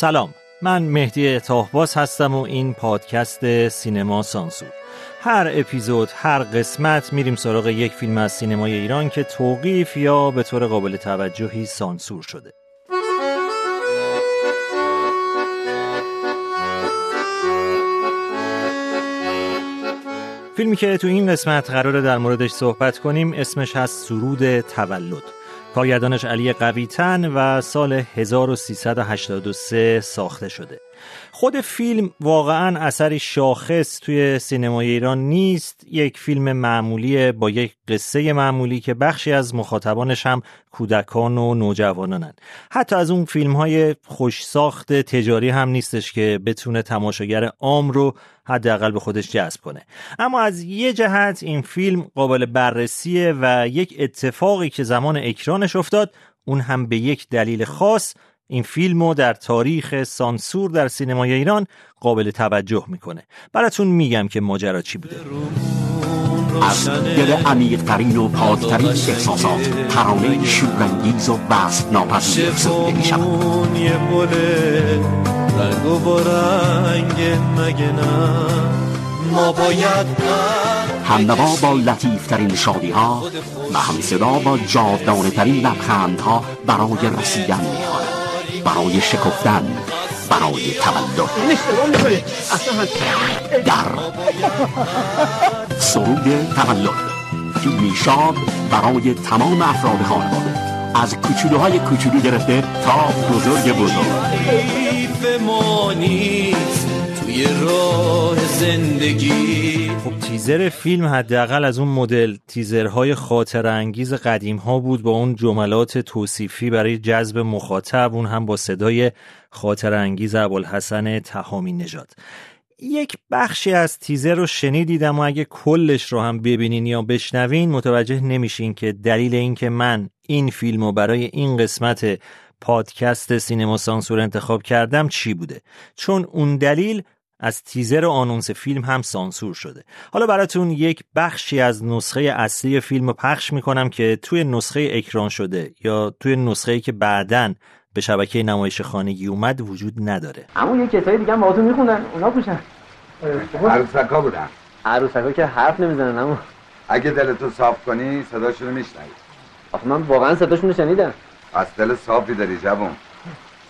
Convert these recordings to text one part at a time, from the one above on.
سلام من مهدی تاهباز هستم و این پادکست سینما سانسور. هر اپیزود هر قسمت میریم سراغ یک فیلم از سینمای ایران که توقیف یا به طور قابل توجهی سانسور شده. فیلمی که تو این قسمت قراره در موردش صحبت کنیم اسمش هست سرود تولد. کارگردانش علی قویتن و سال 1383 ساخته شده. خود فیلم واقعا اثری شاخص توی سینمای ایران نیست. یک فیلم معمولی با یک قصه معمولی که بخشی از مخاطبانش هم کودکان و نوجوانانن. حتی از اون فیلم های خوش ساخت تجاری هم نیستش که بتونه تماشاگر عام رو حداقل به خودش جذب کنه. اما از یه جهت این فیلم قابل بررسیه و یک اتفاقی که زمان اکرانش افتاد اون هم به یک دلیل خاص این فیلم رو در تاریخ سانسور در سینمای ایران قابل توجه می‌کنه. براتون میگم که ماجرا چی بوده. از دل عمیقترین و پاکترین احساسات ترانه شورانگیز و بست ناپذیر سروده می شود رنگ و ما باید همنوا با لطیفترین شادی ها و همصدا با جاودانه ترین لبخند ها برای رسیدن می‌خواند برای شکفتن برای تولد در سرود تولد فیلمی شاد برای تمام افراد خانواده از کوچولوهای کوچولو گرفته تا بزرگ بزرگ زندگی. خب تیزر فیلم حداقل از اون مدل تیزرهای خاطر انگیز قدیم ها بود با اون جملات توصیفی برای جذب مخاطب اون هم با صدای خاطر انگیز ابوالحسن تهامی نژاد. یک بخشی از تیزر رو شنیدیدم و اگه کلش رو هم ببینین یا بشنوین متوجه نمیشین که دلیل اینکه من این فیلم رو برای این قسمت پادکست سینما سانسور انتخاب کردم چی بوده. چون اون دلیل از تیزر و آنونس فیلم هم سانسور شده. حالا براتون یک بخشی از نسخه اصلی فیلم رو پخش می‌کنم که توی نسخه اکران شده یا توی نسخه که بعدن به شبکه نمایش خانگی اومد وجود نداره. اما یه کتابی دیگه باهاتون می‌خونن. اونا پوشن. عروسکا بودن. عروسکا که حرف نمی‌زنن اما اگه دلتو صاف کنی صداشون رو میشنوی. آخه من واقعا صداشون رو شنیدم. از دل صافی داری جوون.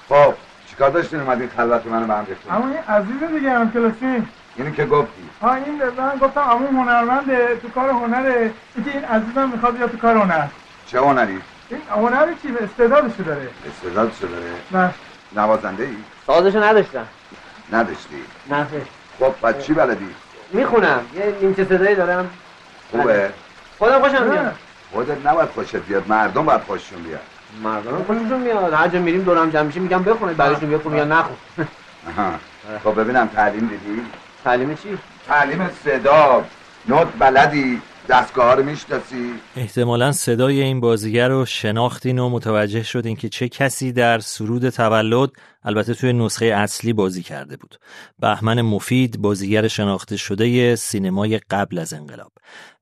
خب چیکار داشتین اومدین خلوت منو به هم ریختین اما این عزیز دیگه هم کلاسی اینو که گفتی. ها این من گفتم اما هنرمنده تو کار هنره. اینکه این عزیزم می‌خواد بیاد تو کار هنر. چه هنری؟ این هنری چی؟ استعدادشو داره. استعدادشو داره. نه. نوازنده ای سازشو نداشتم. نداشتی. نه. خب بعد چی بلدی؟ می‌خونم. یه نیمچه صدایی دارم. خوبه. خودم خوشم میاد. خودت نباید خوشت بیاد. مردم باید خوششون بیاد. مردم خوششون میاد هر جا میریم دورم جمع میشیم میگم بخونید. بعدشون بخون یا نخون. خب ببینم تعلیم دیدی؟ تعلیم چی؟ تعلیم صدا. نوت بلدی. دستگاه رو می‌شناسی؟ احتمالا صدای این بازیگر رو شناختین و متوجه شدین که چه کسی در سرود تولد البته توی نسخه اصلی بازی کرده بود. بهمن مفید بازیگر شناخته شده سینمای قبل از انقلاب.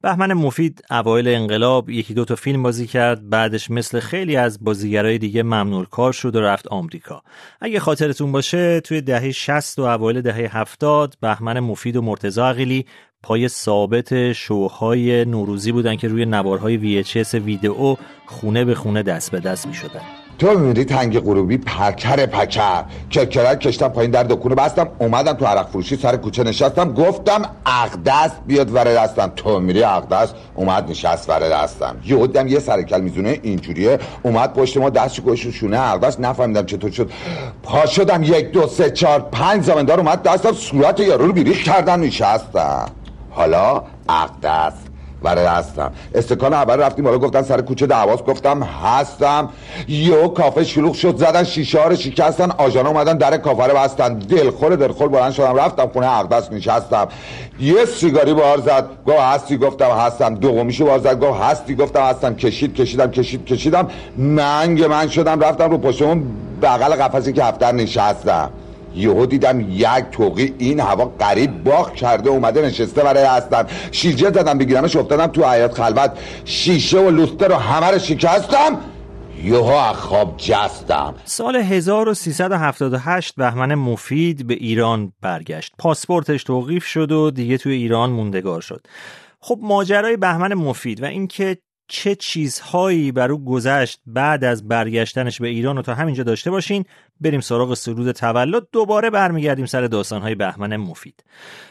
بهمن مفید اوایل انقلاب یکی دو تا فیلم بازی کرد بعدش مثل خیلی از بازیگرای دیگه ممنوع کار شد و رفت آمریکا. اگه خاطرتون باشه توی دهه 60 و اوایل دهه 70 بهمن مفید و مرتضی عقیلی پای ثابت شوهای نوروزی بودن که روی نوارهای VHS ویدئو خونه به خونه دست به دست می شدن. تو میری تنگ غروبی پکر پکر. ککرک کشتم پایین در دکونه بستم اومدم تو عرق فروشی سر کوچه نشستم گفتم اقدس بیاد ور دستم. تو میری اقدس اومد نشست ور دستم. یه یه سرکل میزونه اینجوریه. اومد پشت ما دستش گوش شونه اقدس نفهمیدم چطور شد. پا شدم یک دو سه چهار پنج زمندار اومد دستم. صورت یارو رو بیریخ کردم نشستم. حالا اقدس برای هستم. استکان اول رفتیم بالا گفتن سر کوچه دعواست. گفتم هستم. یو کافه شلوغ شد زدن شیشه رو شکستن. آژانا اومدن در کافه رو بستن. دلخور دلخور بلند شدم رفتم خونه اقدس نشستم. یه سیگاری بار زد. گفت هستی؟ گفتم هستم. دومیشو بار زد. گفت هستی؟ گفتم هستم. کشید کشیدم کشید کشیدم. منگ من شدم رفتم رو پشتمون بغل قفسی که هفتر نشستم. یهو دیدم یک توقی این هوا قریب باخ کرده اومده نشسته برای هستم شیرجه زدم بگیرمش افتادم تو حیات خلوت. شیشه و لوسته رو همه رو شکستم. از خواب جستم. سال 1378 بهمن مفید به ایران برگشت. پاسپورتش توقیف شد و دیگه توی ایران موندگار شد. خب ماجرای بهمن مفید و اینکه چه چیزهایی بر او گذشت بعد از برگشتنش به ایران و تا همینجا داشته باشین بریم سراغ سرود تولد. دوباره برمیگردیم سر داستانهای بهمن مفید.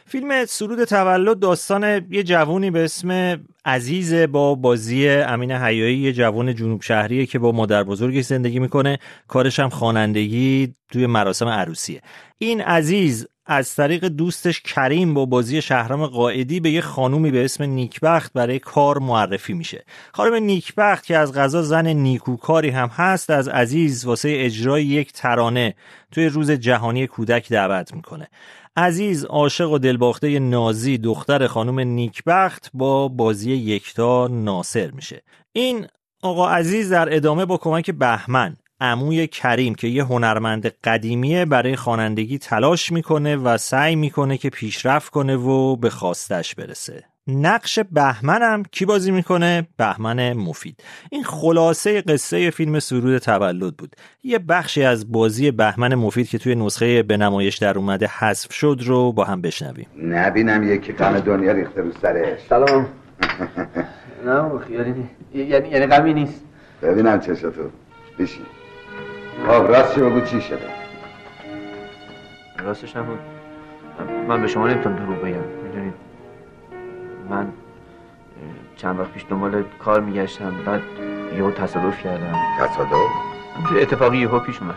فیلم سرود تولد داستان یه جوونی به اسم عزیز با بازی امین حیایی یه جوون جنوب شهریه که با مادر بزرگش زندگی می‌کنه. کارش هم خوانندگی توی مراسم عروسیه. این عزیز از طریق دوستش کریم با بازی شهرام قائدی به یه خانومی به اسم نیکبخت برای کار معرفی میشه. خانم نیکبخت که از غذا زن نیکوکاری هم هست از عزیز واسه اجرای یک ترانه توی روز جهانی کودک دعوت می‌کنه. عزیز عاشق و دلباخته نازی دختر خانم نیکبخت با بازی یکتا ناصر میشه. این آقا عزیز در ادامه با کمک بهمن عموی کریم که یه هنرمند قدیمیه برای خوانندگی تلاش می‌کنه و سعی می‌کنه که پیشرفت کنه و به خواستش برسه. نقش بهمنم کی بازی می‌کنه؟ بهمن مفید. این خلاصه قصه فیلم سرود تولد بود. یه بخشی از بازی بهمن مفید که توی نسخه به نمایش در اومده حذف شد رو با هم بشنویم. نبینم یکی غم دنیا ریخته رو سرش. سلام. نه خیالی نیست یعنی یعنی غمی نیست. ببینم چشتو بشین. خب راستش بگو چی شده؟ راستش هم من به شما نمی‌تونم دروغ بگم می‌دونید؟ من چند وقت پیش دنبال کار میگشتم بعد یهو تصادف کردم. تصادف؟ اتفاقی یهو پیش اومد.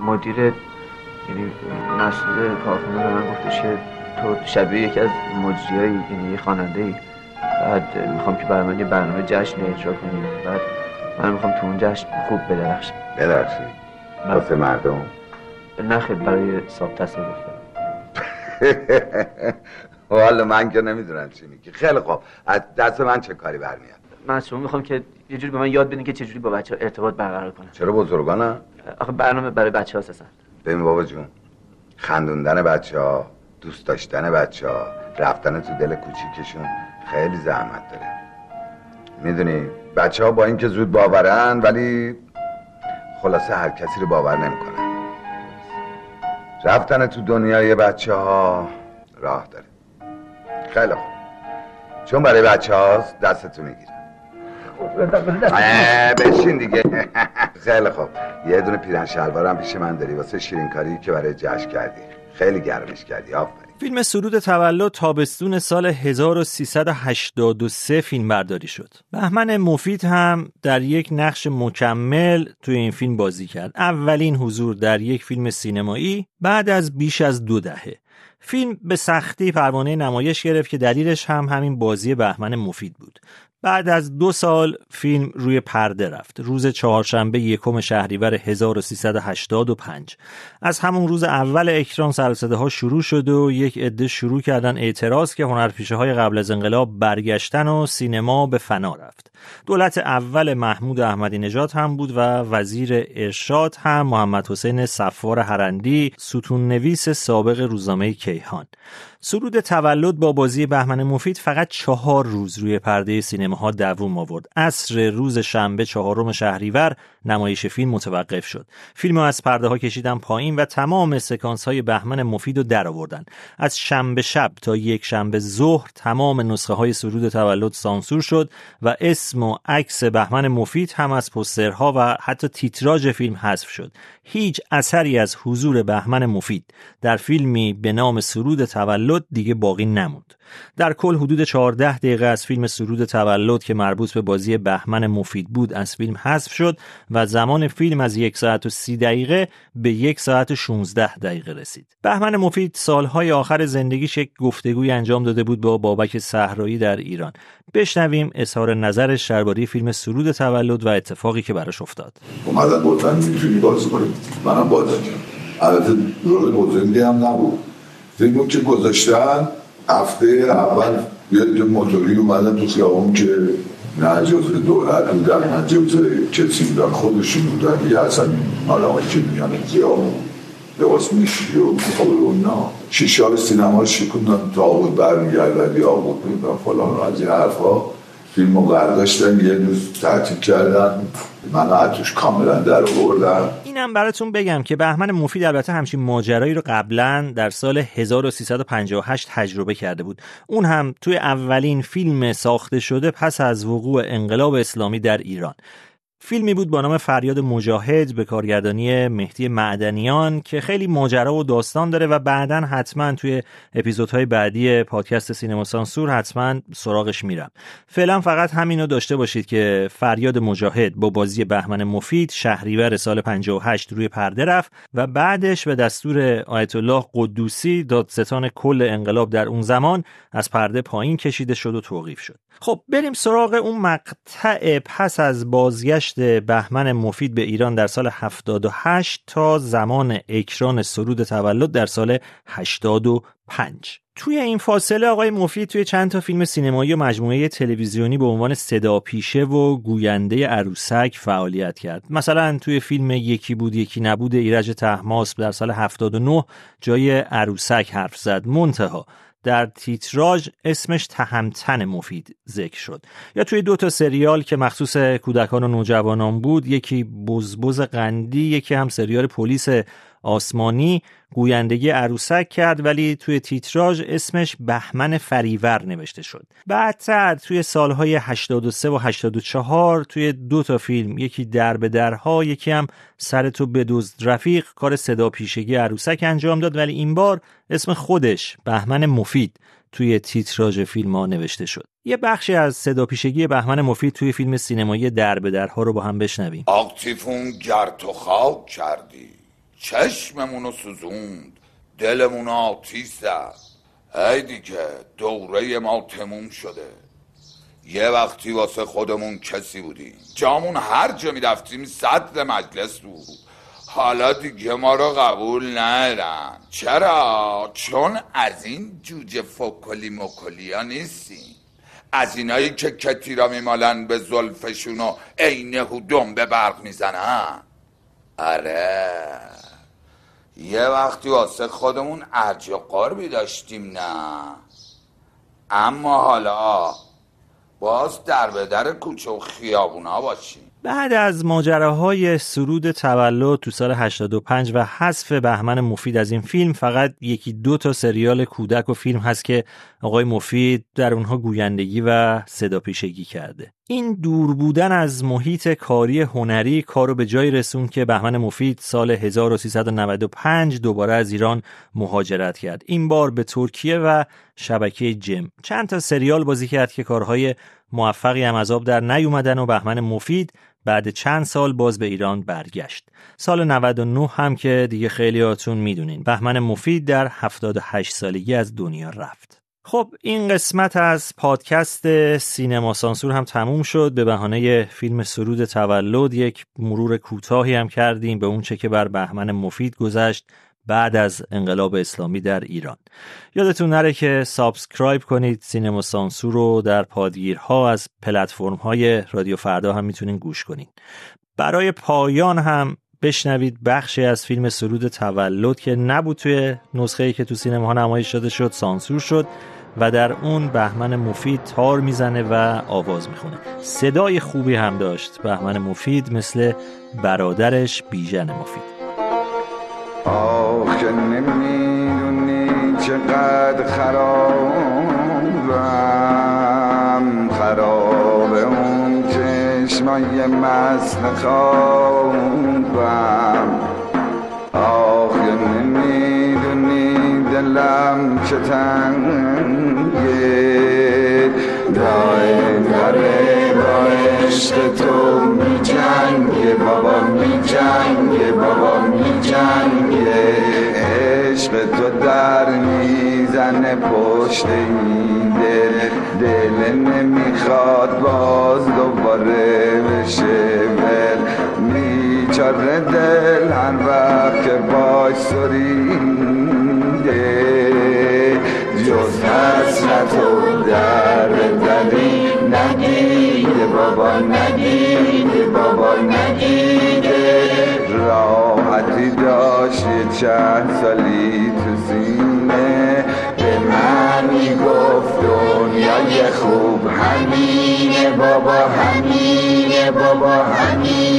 مدیر یعنی مسئول کارخونه به من گفتش که تو شبیه یکی از مجریایی یعنی خواننده ای بعد می‌خوام که برای من یه برنامه جشن اجرا کنی. بعد من می‌خوام تو اون جشن خوب بدرخشم. ببخشید واسه مردم؟ نه خیلی برای صاحب دارم حالا من که نمی‌دونم چی میگی. خیلی خوب. از دست من چه کاری برمیاد؟ من از شما می‌خوام که یه جوری به من یاد بدین که چجوری با بچه ارتباط برقرار کنم. چرا بزرگانم آخه برنامه برای بچه ها هستن ببین بابا جون. خندوندن بچه ها دوست داشتن بچه ها رفتن تو دل کوچیکشون خیلی زحمت داره. می‌دونی؟ بچه ها با اینکه زود باورن ولی خلاصه هر کسی رو باور نمی‌کنن. رفتن تو دنیای بچه ها راه داره. خیلی خوب. چون برای بچه هاست دستتو می‌گیرم بشین دیگه. خیلی خوب. یه دونه پیرن شلوارم پیش من داری. واسه شیرین کاری که برای جشن کردی. خیلی گرمش کردی. آفرین. فیلم سرود تولد تابستون سال 1383 فیلم برداری شد. بهمن مفید هم در یک نقش مکمل توی این فیلم بازی کرد. اولین حضور در یک فیلم سینمایی بعد از بیش از دو دهه. فیلم به سختی پروانه نمایش گرفت که دلیلش هم همین بازی بهمن مفید بود. بعد از دو سال فیلم روی پرده رفت. روز چهارشنبه یکم شهریور 1385 از همون روز اول اکران سرصده ها شروع شد و یک عده شروع کردن اعتراض که هنرپیشه های قبل از انقلاب برگشتن و سینما به فنا رفت. دولت اول محمود احمدی نژاد هم بود و وزیر ارشاد هم محمد حسین صفار هرندی ستون نویس سابق روزنامه کیهان سرود تولد با بازی بهمن مفید فقط چهار روز روی پرده سینماها دووم آورد. عصر روز شنبه چهارم شهریور نمایش فیلم متوقف شد. فیلم از پرده ها کشیدن پایین و تمام سکانس های بهمن مفید رو در آوردن. از شنبه شب تا یک شنبه ظهر تمام نسخه های سرود تولد سانسور شد و اسم و عکس بهمن مفید هم از پوسترها و حتی تیتراژ فیلم حذف شد. هیچ اثری از حضور بهمن مفید در فیلمی به نام سرود تولد دیگه باقی نموند. در کل حدود 14 دقیقه از فیلم سرود تولد که مربوط به بازی بهمن مفید بود از فیلم حذف شد و زمان فیلم از یک ساعت و سی دقیقه به یک ساعت و 16 دقیقه رسید. بهمن مفید سالهای آخر زندگیش یک گفتگوی انجام داده بود با بابک صحرایی در ایران. بشنویم اظهار نظرش درباره فیلم سرود تولد و اتفاقی که براش افتاد. اومدن گفتن می‌تونی بازی کنی منم بازی کردم البته رول هم نبود فیلمو که گذاشتن هفته اول یه موتوری اومدن تو خیابون که نه جزء دولت بودن نه جزء کسی بودن خودشون بودن. یه اصلا حالا که میان خیابون. لباس میشی و مقابل اونا. شیشه های سینما رو شکوندن تا بود برمیگردن یا بود بودن فلان و از این حرفا. فیلم رو برداشتن یه روز تعطیل کردن. من توش کاملا در آوردم اینم براتون بگم که بهمن مفید البته همچین ماجرایی رو قبلا در سال 1358 تجربه کرده بود. اون هم توی اولین فیلم ساخته شده پس از وقوع انقلاب اسلامی در ایران. فیلمی بود با نام فریاد مجاهد به کارگردانی مهدی معدنیان که خیلی ماجرا و داستان داره و بعدا حتما توی اپیزودهای بعدی پادکست سینما سانسور حتما سراغش میرم. فعلا فقط همینو داشته باشید که فریاد مجاهد با بازی بهمن مفید شهریور سال 58 روی پرده رفت و بعدش به دستور آیت الله قدوسی دادستان کل انقلاب در اون زمان از پرده پایین کشیده شد و توقیف شد. خب بریم سراغ اون مقطع پس از بازگشت بهمن مفید به ایران در سال 78 تا زمان اکران سرود تولد در سال 85 توی این فاصله آقای مفید توی چند تا فیلم سینمایی و مجموعه تلویزیونی به عنوان صدا پیشه و گوینده عروسک فعالیت کرد. مثلا توی فیلم یکی بود یکی نبود ایرج تحماس در سال 79 جای عروسک حرف زد. منتها در تیتراژ اسمش تهمتن مفید ذکر شد. یا توی دو تا سریال که مخصوص کودکان و نوجوانان بود یکی بزبز قندی یکی هم سریال پلیس آسمانی گویندگی عروسک کرد ولی توی تیتراژ اسمش بهمن فریور نوشته شد. بعدتر توی سالهای 83 و 84 توی دو تا فیلم یکی در به درها یکی هم سر تو بدزد رفیق کار صدا پیشگی عروسک انجام داد ولی این بار اسم خودش بهمن مفید توی تیتراژ فیلم ها نوشته شد. یه بخشی از صدا پیشگی بهمن مفید توی فیلم سینمایی در به درها رو با هم بشنویم. آقتیفون گرد و خاک کردی. چشممونو سوزوند. دلمون آتیش زد. ای دیگه دوره ما تموم شده. یه وقتی واسه خودمون کسی بودیم. جامون هر جا می‌رفتیم صدر مجلس بود. حالا دیگه ما رو قبول ندارن. چرا؟ چون از این جوجه فکلی مکلی ها نیستیم. از اینایی که کتی را میمالن به زلفشون و عینه و به برق می‌زنن. آره. یه وقتی واسه خودمون ارج و قربی داشتیم نه. اما حالا باز در به در کوچه و خیابونا باشیم. بعد از ماجراهای سرود تولد تو سال 85 و حذف بهمن مفید از این فیلم فقط یکی دو تا سریال کودک و فیلم هست که آقای مفید در اونها گویندگی و صدا پیشگی کرده. این دور بودن از محیط کاری هنری کارو به جای رسون که بهمن مفید سال 1395 دوباره از ایران مهاجرت کرد. این بار به ترکیه و شبکه جم. چند تا سریال بازی کرد که کارهای موفقی هم از آب در نیومدن و بهمن مفید بعد چند سال باز به ایران برگشت. سال 99 هم که دیگه خیلیاتون می‌دونین. بهمن مفید در 78 سالگی از دنیا رفت. خب این قسمت از پادکست سینما سانسور هم تموم شد. به بهانه فیلم سرود تولد یک مرور کوتاهی هم کردیم به اون چه که بر بهمن مفید گذشت بعد از انقلاب اسلامی در ایران. یادتون نره که subscribe کنید سینما سانسور رو در پادگیرها از پلتفرم های رادیو فردا هم می‌تونین گوش کنید برای پایان هم بشنوید بخشی از فیلم سرود تولد که نبود توی نسخه ای که تو سینما ها نمایش شده شد سانسور شد. و در اون بهمن مفید تار می‌زنه و آواز می‌خونه. صدای خوبی هم داشت بهمن مفید مثل برادرش بیژن مفید. آخ که نمی‌دونی چقدر خرابم. خراب اون چشمای مست خوابم. دلم چه تنگه دای داره با عشق تو می جنگه بابا می جنگه بابا می جنگه. عشق تو در می‌زنه پشت این دل دل نمی‌خواد باز دوباره بشه. ول میچاره دل هر وقت که باش سریده جز حسرت و در دلی ندیده بابا ندیده بابا ندیده راحتی داشت یه چند سالی تو سینه به من می‌گفت دنیای خوب همینه. بابا همینه بابا همینه.